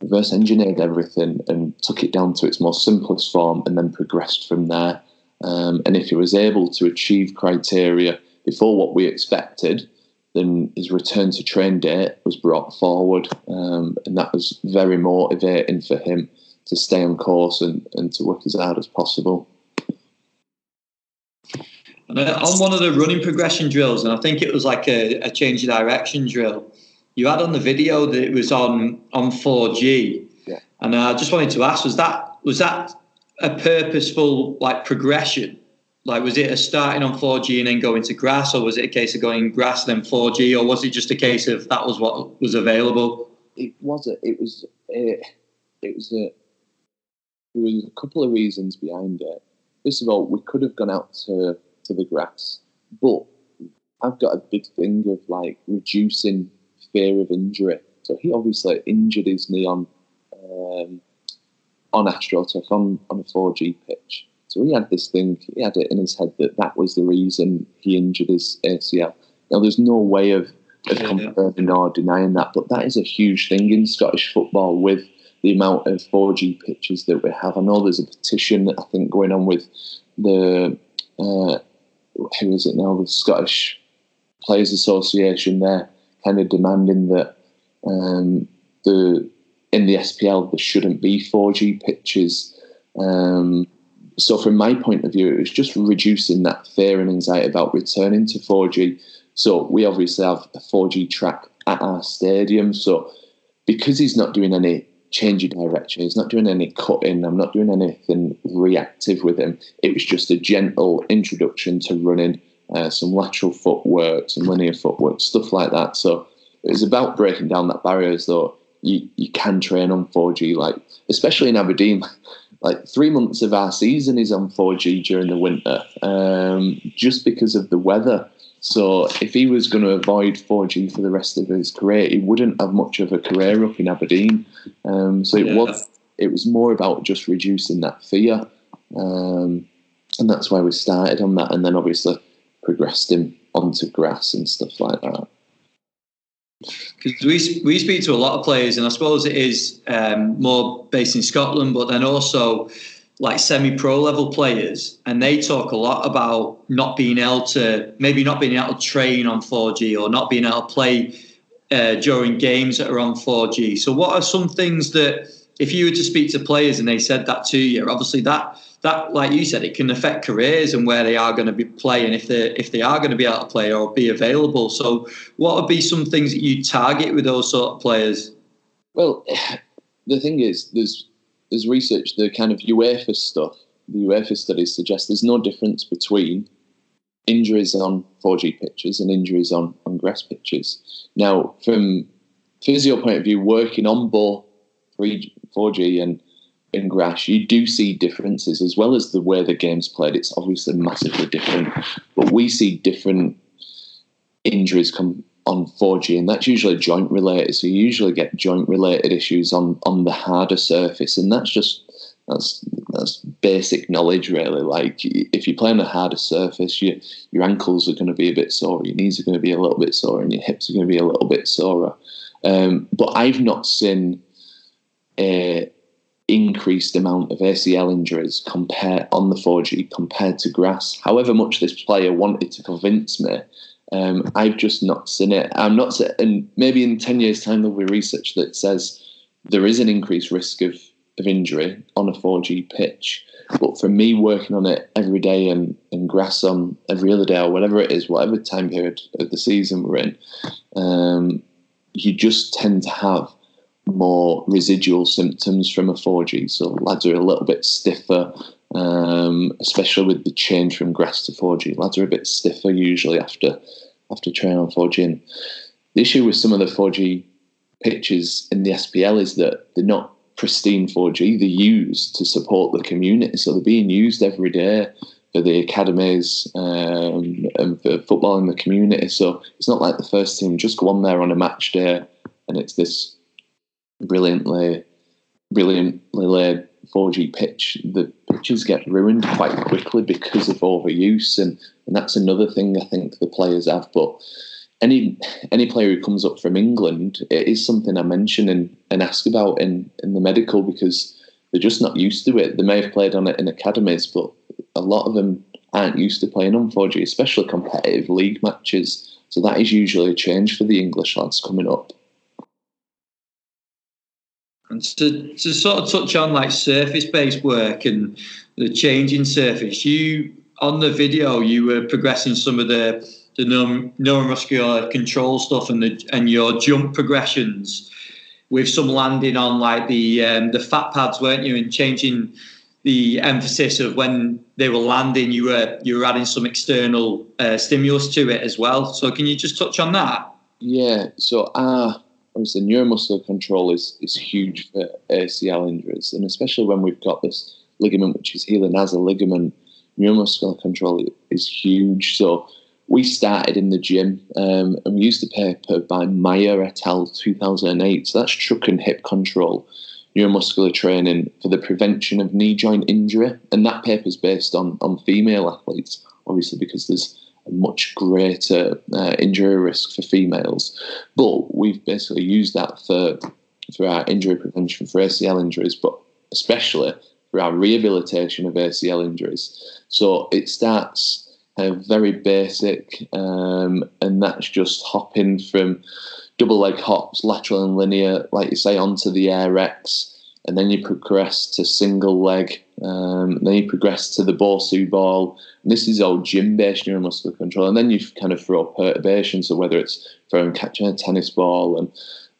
reverse engineered everything and took it down to its most simplest form and then progressed from there. Um, and if he was able to achieve criteria before what we expected, then his return to train date was brought forward. Um, and that was very motivating for him to stay on course and, and to work as hard as possible. Uh, on one of the running progression drills, and I think it was like a, a change of direction drill, you had on the video that it was on on 4G. Yeah. And I just wanted to ask, was that was that a purposeful like progression? Like was it a starting on 4G and then going to grass, or was it a case of going grass then 4G, or was it just a case of that was what was available? It was a, it was a, it was a there was a couple of reasons behind it. First of all, we could have gone out to to the grass, but I've got a big thing of like reducing fear of injury. So he obviously injured his knee on um, on AstroTurf on, on a 4G pitch. So he had this thing, he had it in his head that that was the reason he injured his ACL. Now, there's no way of, of confirming or denying that, but that is a huge thing in Scottish football with the amount of 4G pitches that we have. I know there's a petition, I think, going on with the, uh, who is it now, the Scottish Players Association there kind of demanding that um, the in the SPL there shouldn't be 4G pitches. Um, so from my point of view, it was just reducing that fear and anxiety about returning to 4G. So we obviously have a 4G track at our stadium. So because he's not doing any change of direction, he's not doing any cutting, I'm not doing anything reactive with him. It was just a gentle introduction to running uh, some lateral footwork, some linear footwork, stuff like that. So it was about breaking down that barrier as though you, you can train on 4G, like especially in Aberdeen. Like three months of our season is on 4G during the winter, um, just because of the weather. So if he was going to avoid 4G for the rest of his career, he wouldn't have much of a career up in Aberdeen. Um, so it yeah. was it was more about just reducing that fear, um, and that's why we started on that, and then obviously progressed him onto grass and stuff like that. Because we we speak to a lot of players, and I suppose it is um, more based in Scotland, but then also like semi-pro level players, and they talk a lot about not being able to maybe not being able to train on 4G or not being able to play uh, during games that are on 4G. So, what are some things that if you were to speak to players and they said that to you, obviously that that, like you said, it can affect careers and where they are going to be playing if they if they are going to be able to play or be available. So, what would be some things that you target with those sort of players? Well, the thing is, there's there's research, the kind of UEFA stuff, the UEFA studies suggest there's no difference between injuries on 4G pitches and injuries on, on grass pitches. Now, from physio point of view, working on 3G, 4G and in grass, you do see differences as well as the way the game's played. It's obviously massively different, but we see different injuries come on 4G, and that's usually joint related. So you usually get joint related issues on on the harder surface, and that's just that's that's basic knowledge, really. Like if you play on a harder surface, your your ankles are going to be a bit sore, your knees are going to be a little bit sore, and your hips are going to be a little bit sore. Um, but I've not seen a increased amount of ACL injuries compared on the 4G compared to grass. However much this player wanted to convince me, um, I've just not seen it. I'm not, and maybe in 10 years' time there'll be research that says there is an increased risk of, of injury on a 4G pitch. But for me, working on it every day and, and grass on every other day or whatever it is, whatever time period of the season we're in, um, you just tend to have more residual symptoms from a 4G. So lads are a little bit stiffer, um, especially with the change from grass to 4G. Lads are a bit stiffer usually after after training on 4G. And the issue with some of the 4G pitches in the SPL is that they're not pristine 4G. They're used to support the community, so they're being used every day for the academies um, and for football in the community. So it's not like the first team just go on there on a match day and it's this brilliantly, brilliantly laid 4G pitch, the pitches get ruined quite quickly because of overuse, and, and that's another thing I think the players have. But any any player who comes up from England, it is something I mention and, and ask about in, in the medical because they're just not used to it. They may have played on it in academies, but a lot of them aren't used to playing on 4G, especially competitive league matches. So that is usually a change for the English lads coming up. And to, to sort of touch on like surface based work and the changing surface, you on the video you were progressing some of the the neuromuscular control stuff and the and your jump progressions with some landing on like the um, the fat pads, weren't you? And changing the emphasis of when they were landing, you were you were adding some external uh, stimulus to it as well. So can you just touch on that? Yeah. So uh obviously neuromuscular control is is huge for ACL injuries, and especially when we've got this ligament which is healing as a ligament, neuromuscular control is huge. So we started in the gym, um, and we used a paper by Myer et al. 2008. So that's trunk and hip control, neuromuscular training for the prevention of knee joint injury, and that paper is based on on female athletes, obviously because there's much greater uh, injury risk for females. But we've basically used that for for our injury prevention for ACL injuries, but especially for our rehabilitation of ACL injuries. So it starts uh, very basic, um, and that's just hopping from double leg hops, lateral and linear, like you say, onto the Airex, and then you progress to single leg, um, then you progress to the Bosu ball. And this is all gym based neuromuscular control. And then you kind of throw perturbations, so whether it's throwing, catching a tennis ball and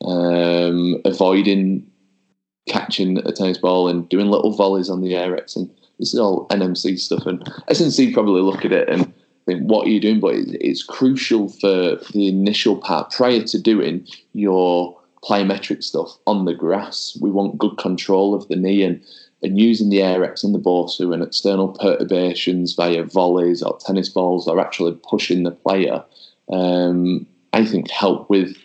um, avoiding catching a tennis ball and doing little volleys on the Air And this is all NMC stuff. And S&C probably look at it and think, what are you doing? But it's crucial for the initial part prior to doing your plyometric stuff on the grass. We want good control of the knee and, and using the Airex and the Bosu and external perturbations via volleys or tennis balls or actually pushing the player, um, I think help with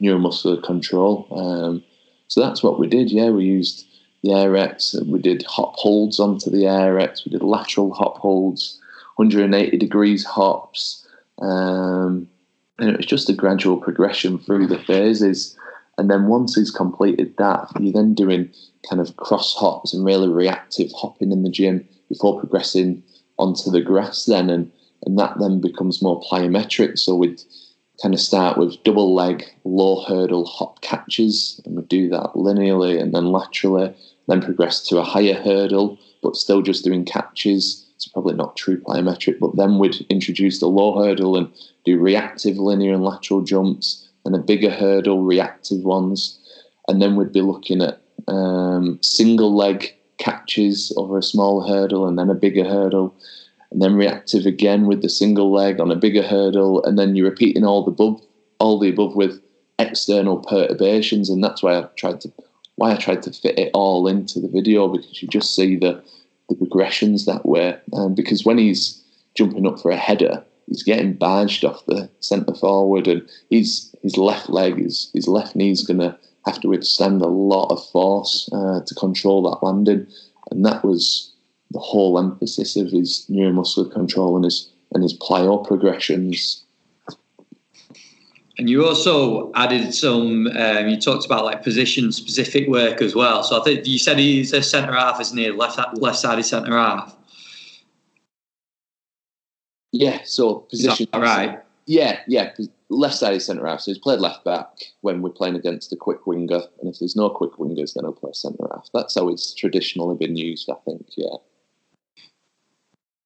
neuromuscular control. Um, so that's what we did. Yeah, we used the Airex. We did hop holds onto the Airex. We did lateral hop holds, 180 degrees hops. Um, and it was just a gradual progression through the phases. And then once he's completed that, you're then doing kind of cross hops and really reactive hopping in the gym before progressing onto the grass then and and that then becomes more plyometric. So we'd kind of start with double leg, low hurdle hop catches, and we'd do that linearly and then laterally, then progress to a higher hurdle, but still just doing catches. It's probably not true plyometric, but then we'd introduce the low hurdle and do reactive linear and lateral jumps and a bigger hurdle, reactive ones. And then we'd be looking at um, single leg catches over a small hurdle and then a bigger hurdle. And then reactive again with the single leg on a bigger hurdle. And then you're repeating all the above, all the above with external perturbations. And that's why I tried to why I tried to fit it all into the video because you just see the the progressions that way. Um, because when he's jumping up for a header, he's getting badged off the centre forward, and he's his left leg, his his left knee's going to have to withstand a lot of force uh, to control that landing, and that was the whole emphasis of his neuromuscular control and his and his plyo progressions. And you also added some. Um, you talked about like position specific work as well. So I think you said he's a centre half, isn't he? Left left sided centre half. Yeah. So position. right. Yeah, yeah. Left sided centre half. So he's played left back when we're playing against a quick winger, and if there's no quick wingers, then he'll play centre half. That's how it's traditionally been used, I think. Yeah.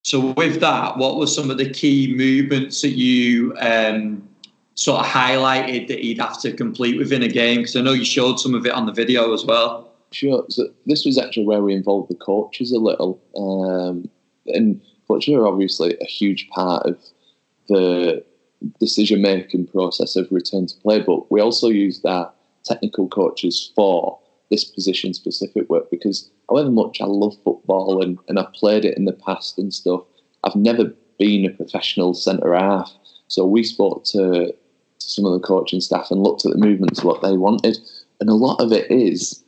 So with that, what were some of the key movements that you um, sort of highlighted that he'd have to complete within a game? Because I know you showed some of it on the video as well. Sure. So this was actually where we involved the coaches a little, um, and coaches are obviously a huge part of the decision making process of return to play. But we also use that technical coaches for this position specific work because however much I love football and, and I've played it in the past and stuff, I've never been a professional centre half. So we spoke to, to some of the coaching staff and looked at the movements, what they wanted. And a lot of it is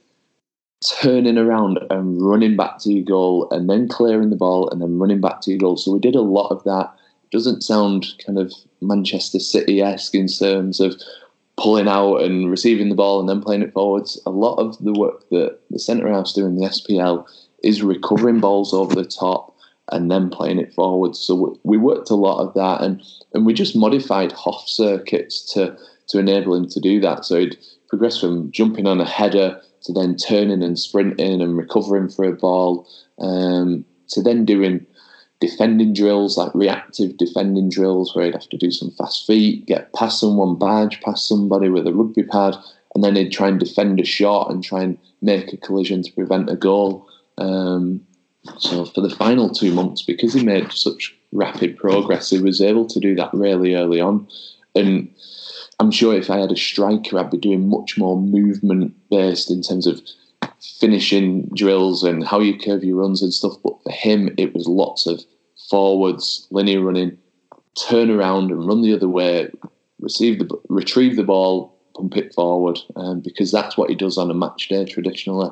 turning around and running back to your goal and then clearing the ball and then running back to your goal. So we did a lot of that. Doesn't sound kind of Manchester City esque in terms of pulling out and receiving the ball and then playing it forwards. A lot of the work that the centre halves do in the SPL is recovering balls over the top and then playing it forwards. So we worked a lot of that, and and we just modified Hoff circuits to to enable him to do that. So he'd progress from jumping on a header to then turning and sprinting and recovering for a ball, um, to then doing defending drills, like reactive defending drills, where he'd have to do some fast feet, get past someone, badge past somebody with a rugby pad, and then he'd try and defend a shot and try and make a collision to prevent a goal. Um, so for the final two months, because he made such rapid progress, he was able to do that really early on. And I'm sure if I had a striker, I'd be doing much more movement based in terms of finishing drills and how you curve your runs and stuff. But for him, it was lots of forwards, linear running, turn around and run the other way, receive the retrieve the ball, pump it forward, um, because that's what he does on a match day traditionally.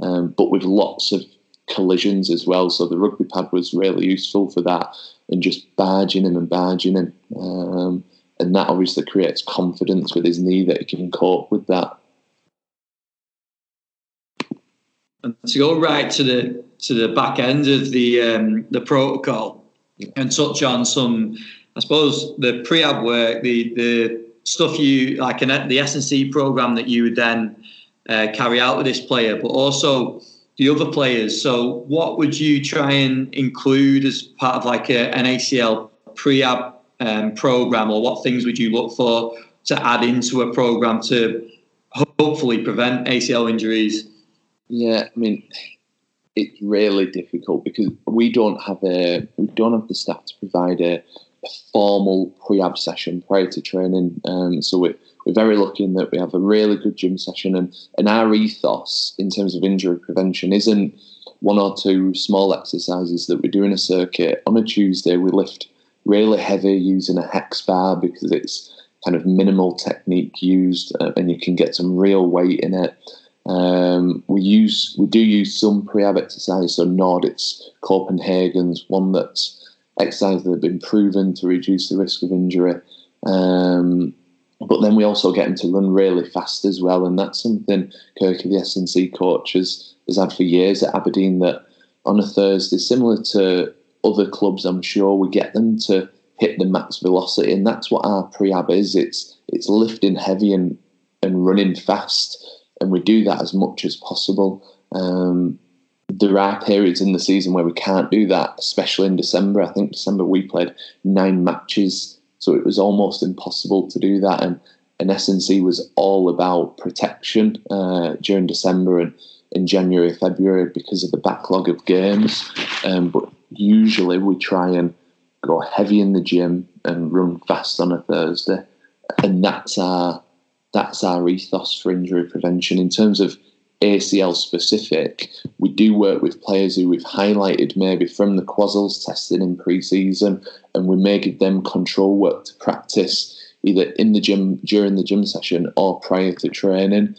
Um, but with lots of collisions as well. So the rugby pad was really useful for that, and just barging him and barging him. Um, and that obviously creates confidence with his knee that he can cope with that. And to go right to the to the back end of the um, the protocol yeah. and touch on some, I suppose, the pre-ab work, the the stuff you like an, the S and C program that you would then uh, carry out with this player, but also the other players. So, what would you try and include as part of like a, an ACL pre-ab um, program, or what things would you look for to add into a program to hopefully prevent ACL injuries? Yeah, I mean, it's really difficult because we don't have a we don't have the staff to provide a, a formal pre-ab session prior to training. Um, so we're, we're very lucky in that we have a really good gym session, and and our ethos in terms of injury prevention isn't one or two small exercises that we do in a circuit. On a Tuesday, we lift really heavy using a hex bar because it's kind of minimal technique used, uh, and you can get some real weight in it. Um, we use we do use some pre-ab exercise. So NOD, it's Copenhagen's one that's exercises that have been proven to reduce the risk of injury. Um, but then we also get them to run really fast as well, and that's something Kirky, the S&C coach, has, has had for years at Aberdeen. That on a Thursday, similar to other clubs, I'm sure we get them to hit the max velocity, and that's what our pre-ab is. It's it's lifting heavy and and running fast and we do that as much as possible. Um, there are periods in the season where we can't do that, especially in December. I think December we played nine matches, so it was almost impossible to do that. And and S&C was all about protection uh, during December and in January, February because of the backlog of games. Um, but usually we try and go heavy in the gym and run fast on a Thursday, and that's our that's our ethos for injury prevention. In terms of ACL specific, we do work with players who we've highlighted maybe from the QASLS testing in pre-season, and we may give them control work to practice either in the gym during the gym session or prior to training.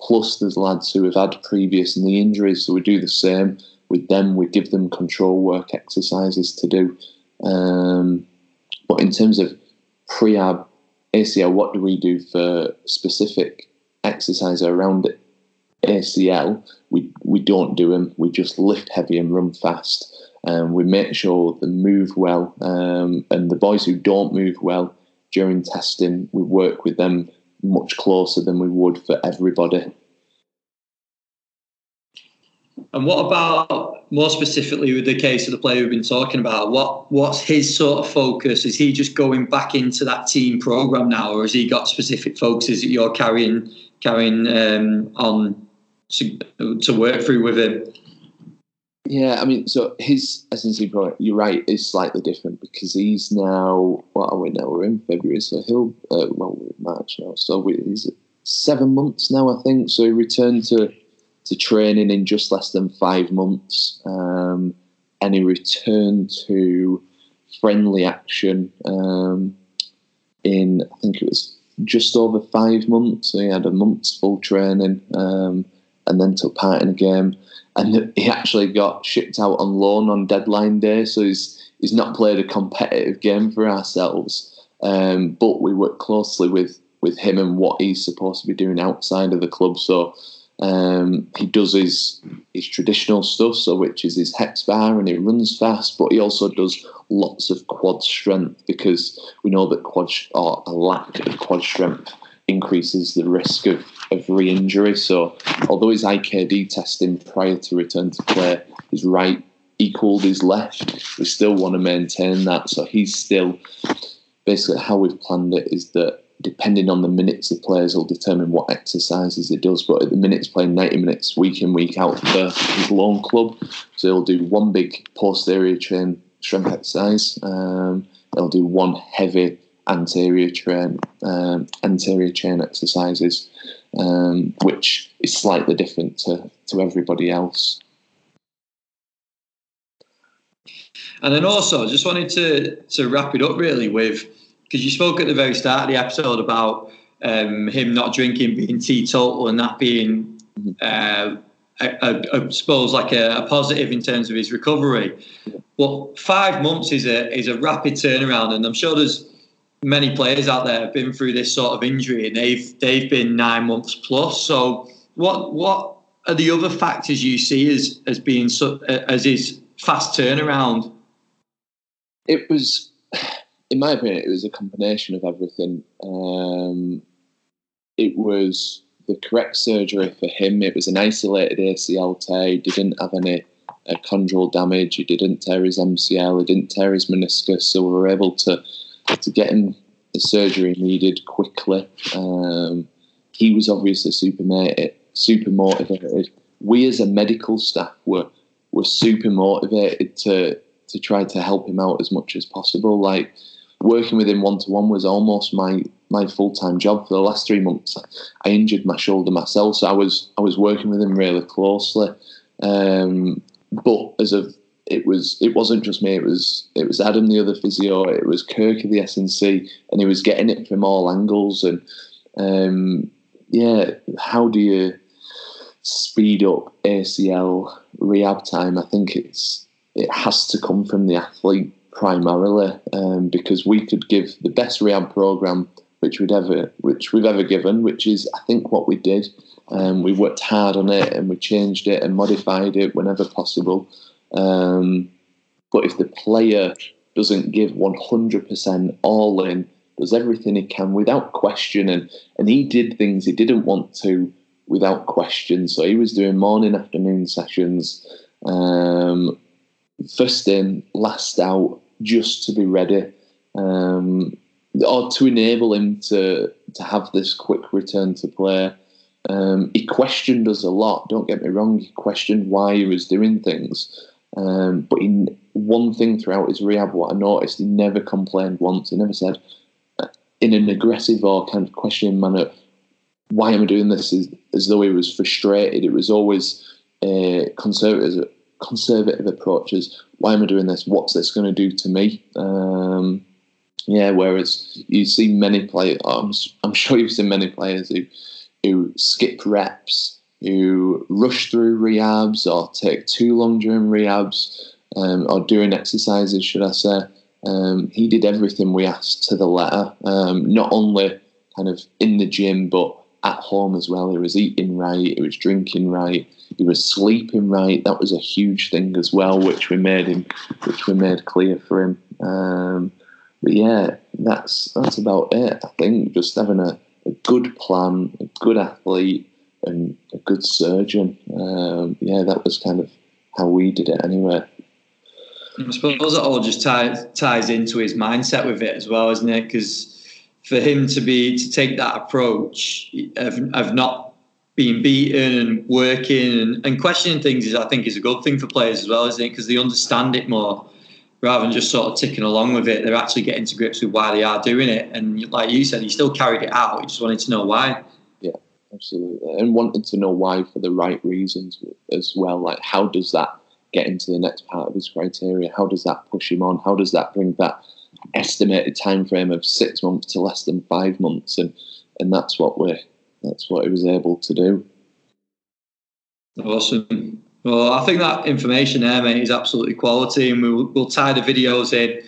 Plus, there's lads who have had previous knee injuries, so we do the same with them. We give them control work exercises to do. Um, but in terms of pre-ab ACL, what do we do for specific exercise around it? ACL, we, we don't do them. We just lift heavy and run fast. Um, we make sure they move well. Um, and the boys who don't move well during testing, we work with them much closer than we would for everybody. And what about more specifically with the case of the player we've been talking about? What what's his sort of focus? Is he just going back into that team program now, or has he got specific focuses that you're carrying carrying um, on to, to work through with him? Yeah, I mean, so his S&C program, you're right, is slightly different because he's now, what are we now? We're in February, so he'll, uh, well, March now, so we, he's seven months now, I think. So he returned to, to training in just less than five months. Um, and he returned to friendly action um, in, I think it was just over five months. So he had a month's full training um, and then took part in a game. And he actually got shipped out on loan on deadline day. So he's, he's not played a competitive game for ourselves. Um, but we work closely with, with him and what he's supposed to be doing outside of the club. So um, he does his his traditional stuff, so which is his hex bar, and he runs fast. But he also does lots of quad strength because we know that quad or a lack of quad strength increases the risk of, of re-injury. So although his IKD testing prior to return to play is right equaled his left, we still want to maintain that. So he's still basically how we've planned it is that depending on the minutes the players will determine what exercises it does. But at the minute, it's playing 90 minutes week in, week out for his loan club. So he'll do one big posterior chain strength exercise. Um, they'll do one heavy anterior chain, um, anterior chain exercises, um, which is slightly different to, to everybody else. And then also, I just wanted to to wrap it up really with because you spoke at the very start of the episode about um, him not drinking being teetotal and that being, uh, I, suppose, like a, a, positive in terms of his recovery. But five months is a is a rapid turnaround, and I'm sure there's many players out there have been through this sort of injury, and they've they've been nine months plus. So, what what are the other factors you see as as being so, as his fast turnaround? It was in my opinion, it was a combination of everything. Um, it was the correct surgery for him. It was an isolated ACL tear. He didn't have any uh, chondral damage. He didn't tear his MCL. He didn't tear his meniscus. So we were able to to get him the surgery needed quickly. Um, he was obviously super motivated, super motivated. We as a medical staff were were super motivated to to try to help him out as much as possible. Like working with him one to one was almost my my full time job for the last three months. I injured my shoulder myself, so I was I was working with him really closely. Um, but as of it was it wasn't just me. It was it was Adam, the other physio. It was Kirk of the S&C, and he was getting it from all angles. And um, yeah, how do you speed up ACL rehab time? I think it's it has to come from the athlete primarily um, because we could give the best rehab program which we'd ever which we've ever given, which is I think what we did. Um, we worked hard on it and we changed it and modified it whenever possible. Um, but if the player doesn't give 100% all in, does everything he can without question, and, and he did things he didn't want to without question. So he was doing morning, afternoon sessions, um, first in, last out, just to be ready, um, or to enable him to to have this quick return to play. Um, he questioned us a lot. Don't get me wrong. He questioned why he was doing things, um, but he, one thing throughout his rehab, what I noticed, he never complained once. He never said, uh, in an aggressive or kind of questioning manner, why am I doing this? As, as though he was frustrated. It was always a conservative, conservative approach. As why am I doing this? What's this going to do to me? Um, yeah. Whereas you see many players, I'm, I'm sure you've seen many players who who skip reps, who rush through rehabs or take too long during rehabs um, or doing exercises, should I say. Um, he did everything we asked to the letter, um, not only kind of in the gym, but at home as well. He was eating right, he was drinking right, he was sleeping right. That was a huge thing as well, which we made him, which we made clear for him. Um, but yeah, that's that's about it. I think just having a, a good plan, a good athlete, and a good surgeon. Um, yeah, that was kind of how we did it anyway. I suppose it all just ties ties into his mindset with it as well, isn't it? Because for him to be to take that approach of, of not being beaten and working and, and questioning things is I think is a good thing for players as well, isn't it? Because they understand it more rather than just sort of ticking along with it. They're actually getting to grips with why they are doing it. And like you said, he still carried it out. He just wanted to know why. Absolutely. And wanted to know why for the right reasons as well. Like how does that get into the next part of his criteria? How does that push him on? How does that bring that estimated time frame of six months to less than five months? And and that's what we that's what he was able to do. Awesome. Well, I think that information there, mate, is absolutely quality, and we'll, we'll tie the videos in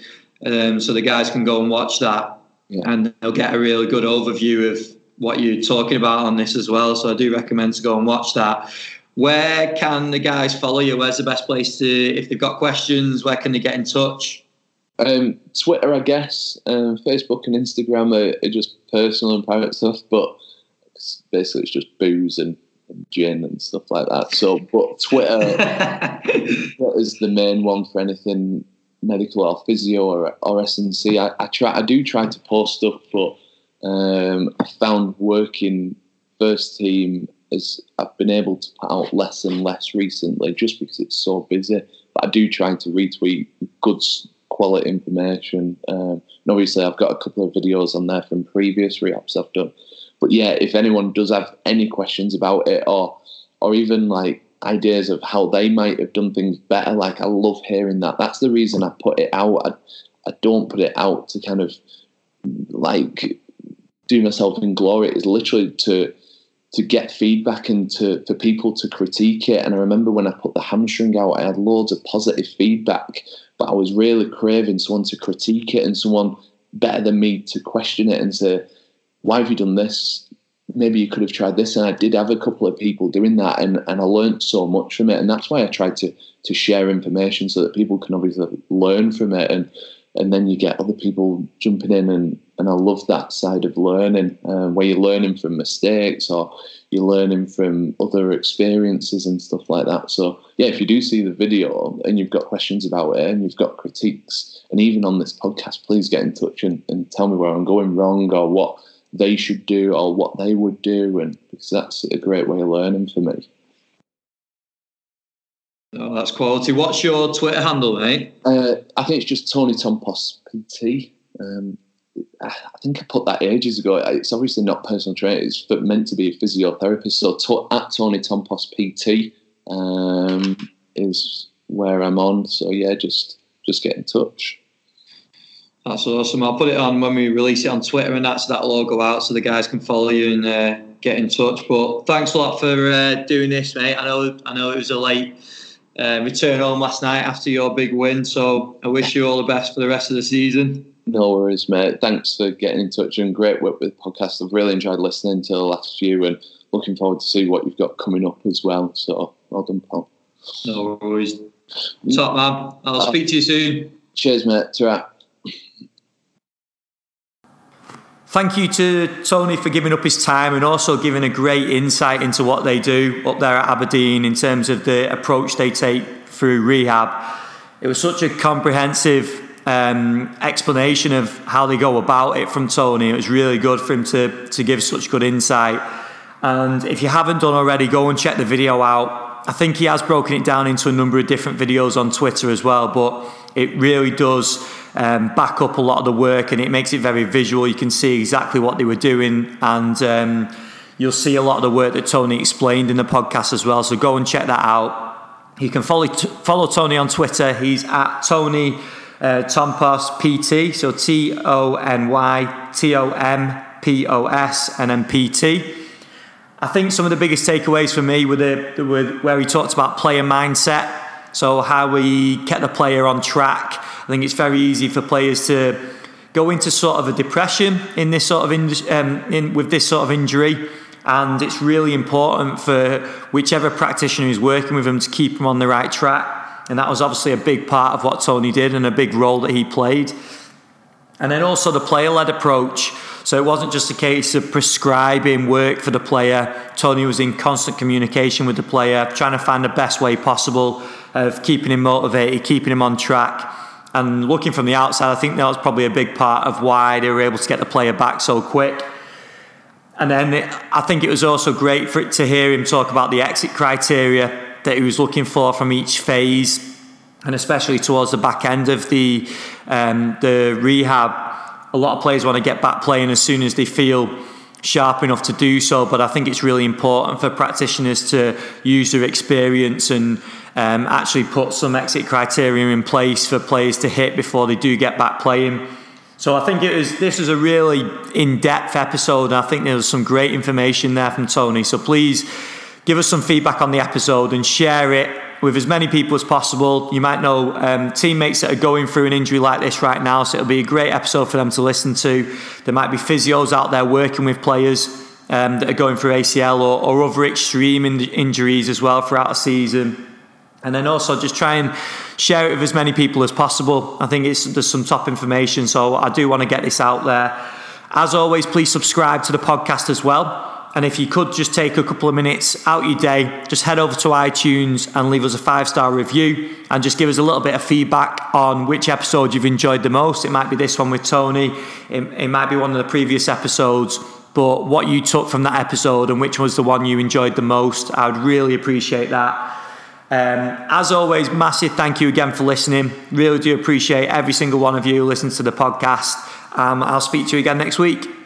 um, so the guys can go and watch that, yeah. and they'll get a really good overview of what you're talking about on this as well. So I do recommend to go and watch that. Where can the guys follow you? Where's the best place to, if they've got questions, where can they get in touch? Um, Twitter, I guess. Um, Facebook and Instagram are, are, just personal and private stuff, but it's basically it's just booze and, and, gin and stuff like that. So, but Twitter, Twitter is the main one for anything medical or physio or, or S&C. I, I try, I do try to post stuff, but um, I found working first team as I've been able to put out less and less recently, just because it's so busy. But I do try to retweet good quality information. Um, and obviously, I've got a couple of videos on there from previous reaps I've done. But yeah, if anyone does have any questions about it, or or even like ideas of how they might have done things better, like I love hearing that. That's the reason I put it out. I, I don't put it out to kind of like do myself in glory. is literally to to get feedback and to for people to critique it. And I remember when I put the hamstring out, I had loads of positive feedback, but I was really craving someone to critique it and someone better than me to question it and say, "Why have you done this? Maybe you could have tried this." And I did have a couple of people doing that, and and I learned so much from it. And that's why I tried to to share information so that people can obviously learn from it and and then you get other people jumping in and and I love that side of learning um, where you're learning from mistakes or you're learning from other experiences and stuff like that so yeah if you do see the video and you've got questions about it and you've got critiques and even on this podcast please get in touch and, and tell me where I'm going wrong or what they should do or what they would do and because that's a great way of learning for me Oh, that's quality. What's your Twitter handle, mate? Uh, I think it's just Tony Tompos PT. Um, I think I put that ages ago. It's obviously not personal training. It's meant to be a physiotherapist. So at Tony Tompos PT um, is where I'm on. So yeah, just just get in touch. That's awesome. I'll put it on when we release it on Twitter, and that's that'll all go out so the guys can follow you and uh, get in touch. But thanks a lot for uh, doing this, mate. I know I know it was a late uh, return home last night after your big win. So I wish you all the best for the rest of the season. No worries, mate. Thanks for getting in touch and great work with the podcast. I've really enjoyed listening to the last few and looking forward to see what you've got coming up as well. So well done, Paul. No worries. Top man. I'll uh, speak to you soon. Cheers, mate. Ta-ra. Thank you to Tony for giving up his time and also giving a great insight into what they do up there at Aberdeen in terms of the approach they take through rehab. It was such a comprehensive um, explanation of how they go about it from Tony. It was really good for him to, to give such good insight. And if you haven't done already, go and check the video out. I think he has broken it down into a number of different videos on Twitter as well, but it really does um, back up a lot of the work and it makes it very visual. You can see exactly what they were doing and um, you'll see a lot of the work that Tony explained in the podcast as well. So go and check that out. You can follow follow Tony on Twitter. He's at Tony uh, Tompos PT. So T O N Y T O M P O S and then PT. I think some of the biggest takeaways for me were, the, were where he talked about player mindset. So how we kept the player on track. I think it's very easy for players to go into sort of a depression in this sort of in, um, in with this sort of injury and it's really important for whichever practitioner is working with them to keep them on the right track. And that was obviously a big part of what Tony did and a big role that he played. And then also the player led approach. So it wasn't just a case of prescribing work for the player. Tony was in constant communication with the player, trying to find the best way possible of keeping him motivated, keeping him on track. And looking from the outside, I think that was probably a big part of why they were able to get the player back so quick. And then it, I think it was also great for it to hear him talk about the exit criteria that he was looking for from each phase, and especially towards the back end of the um, the rehab. A lot of players want to get back playing as soon as they feel sharp enough to do so. But I think it's really important for practitioners to use their experience and um, actually put some exit criteria in place for players to hit before they do get back playing. So I think it was this was a really in-depth episode. I think there was some great information there from Tony. So please give us some feedback on the episode and share it with as many people as possible. You might know um, teammates that are going through an injury like this right now, so it'll be a great episode for them to listen to. There might be physios out there working with players um, that are going through ACL or, or other extreme in- injuries as well throughout a season. And then also just try and share it with as many people as possible. I think it's there's some top information, so I do want to get this out there. As always, please subscribe to the podcast as well. And if you could just take a couple of minutes out your day, just head over to iTunes and leave us a five star review and just give us a little bit of feedback on which episode you've enjoyed the most. It might be this one with Tony, it, it might be one of the previous episodes, but what you took from that episode and which was the one you enjoyed the most, I would really appreciate that. Um, as always, massive thank you again for listening. Really do appreciate every single one of you who listens to the podcast. Um, I'll speak to you again next week.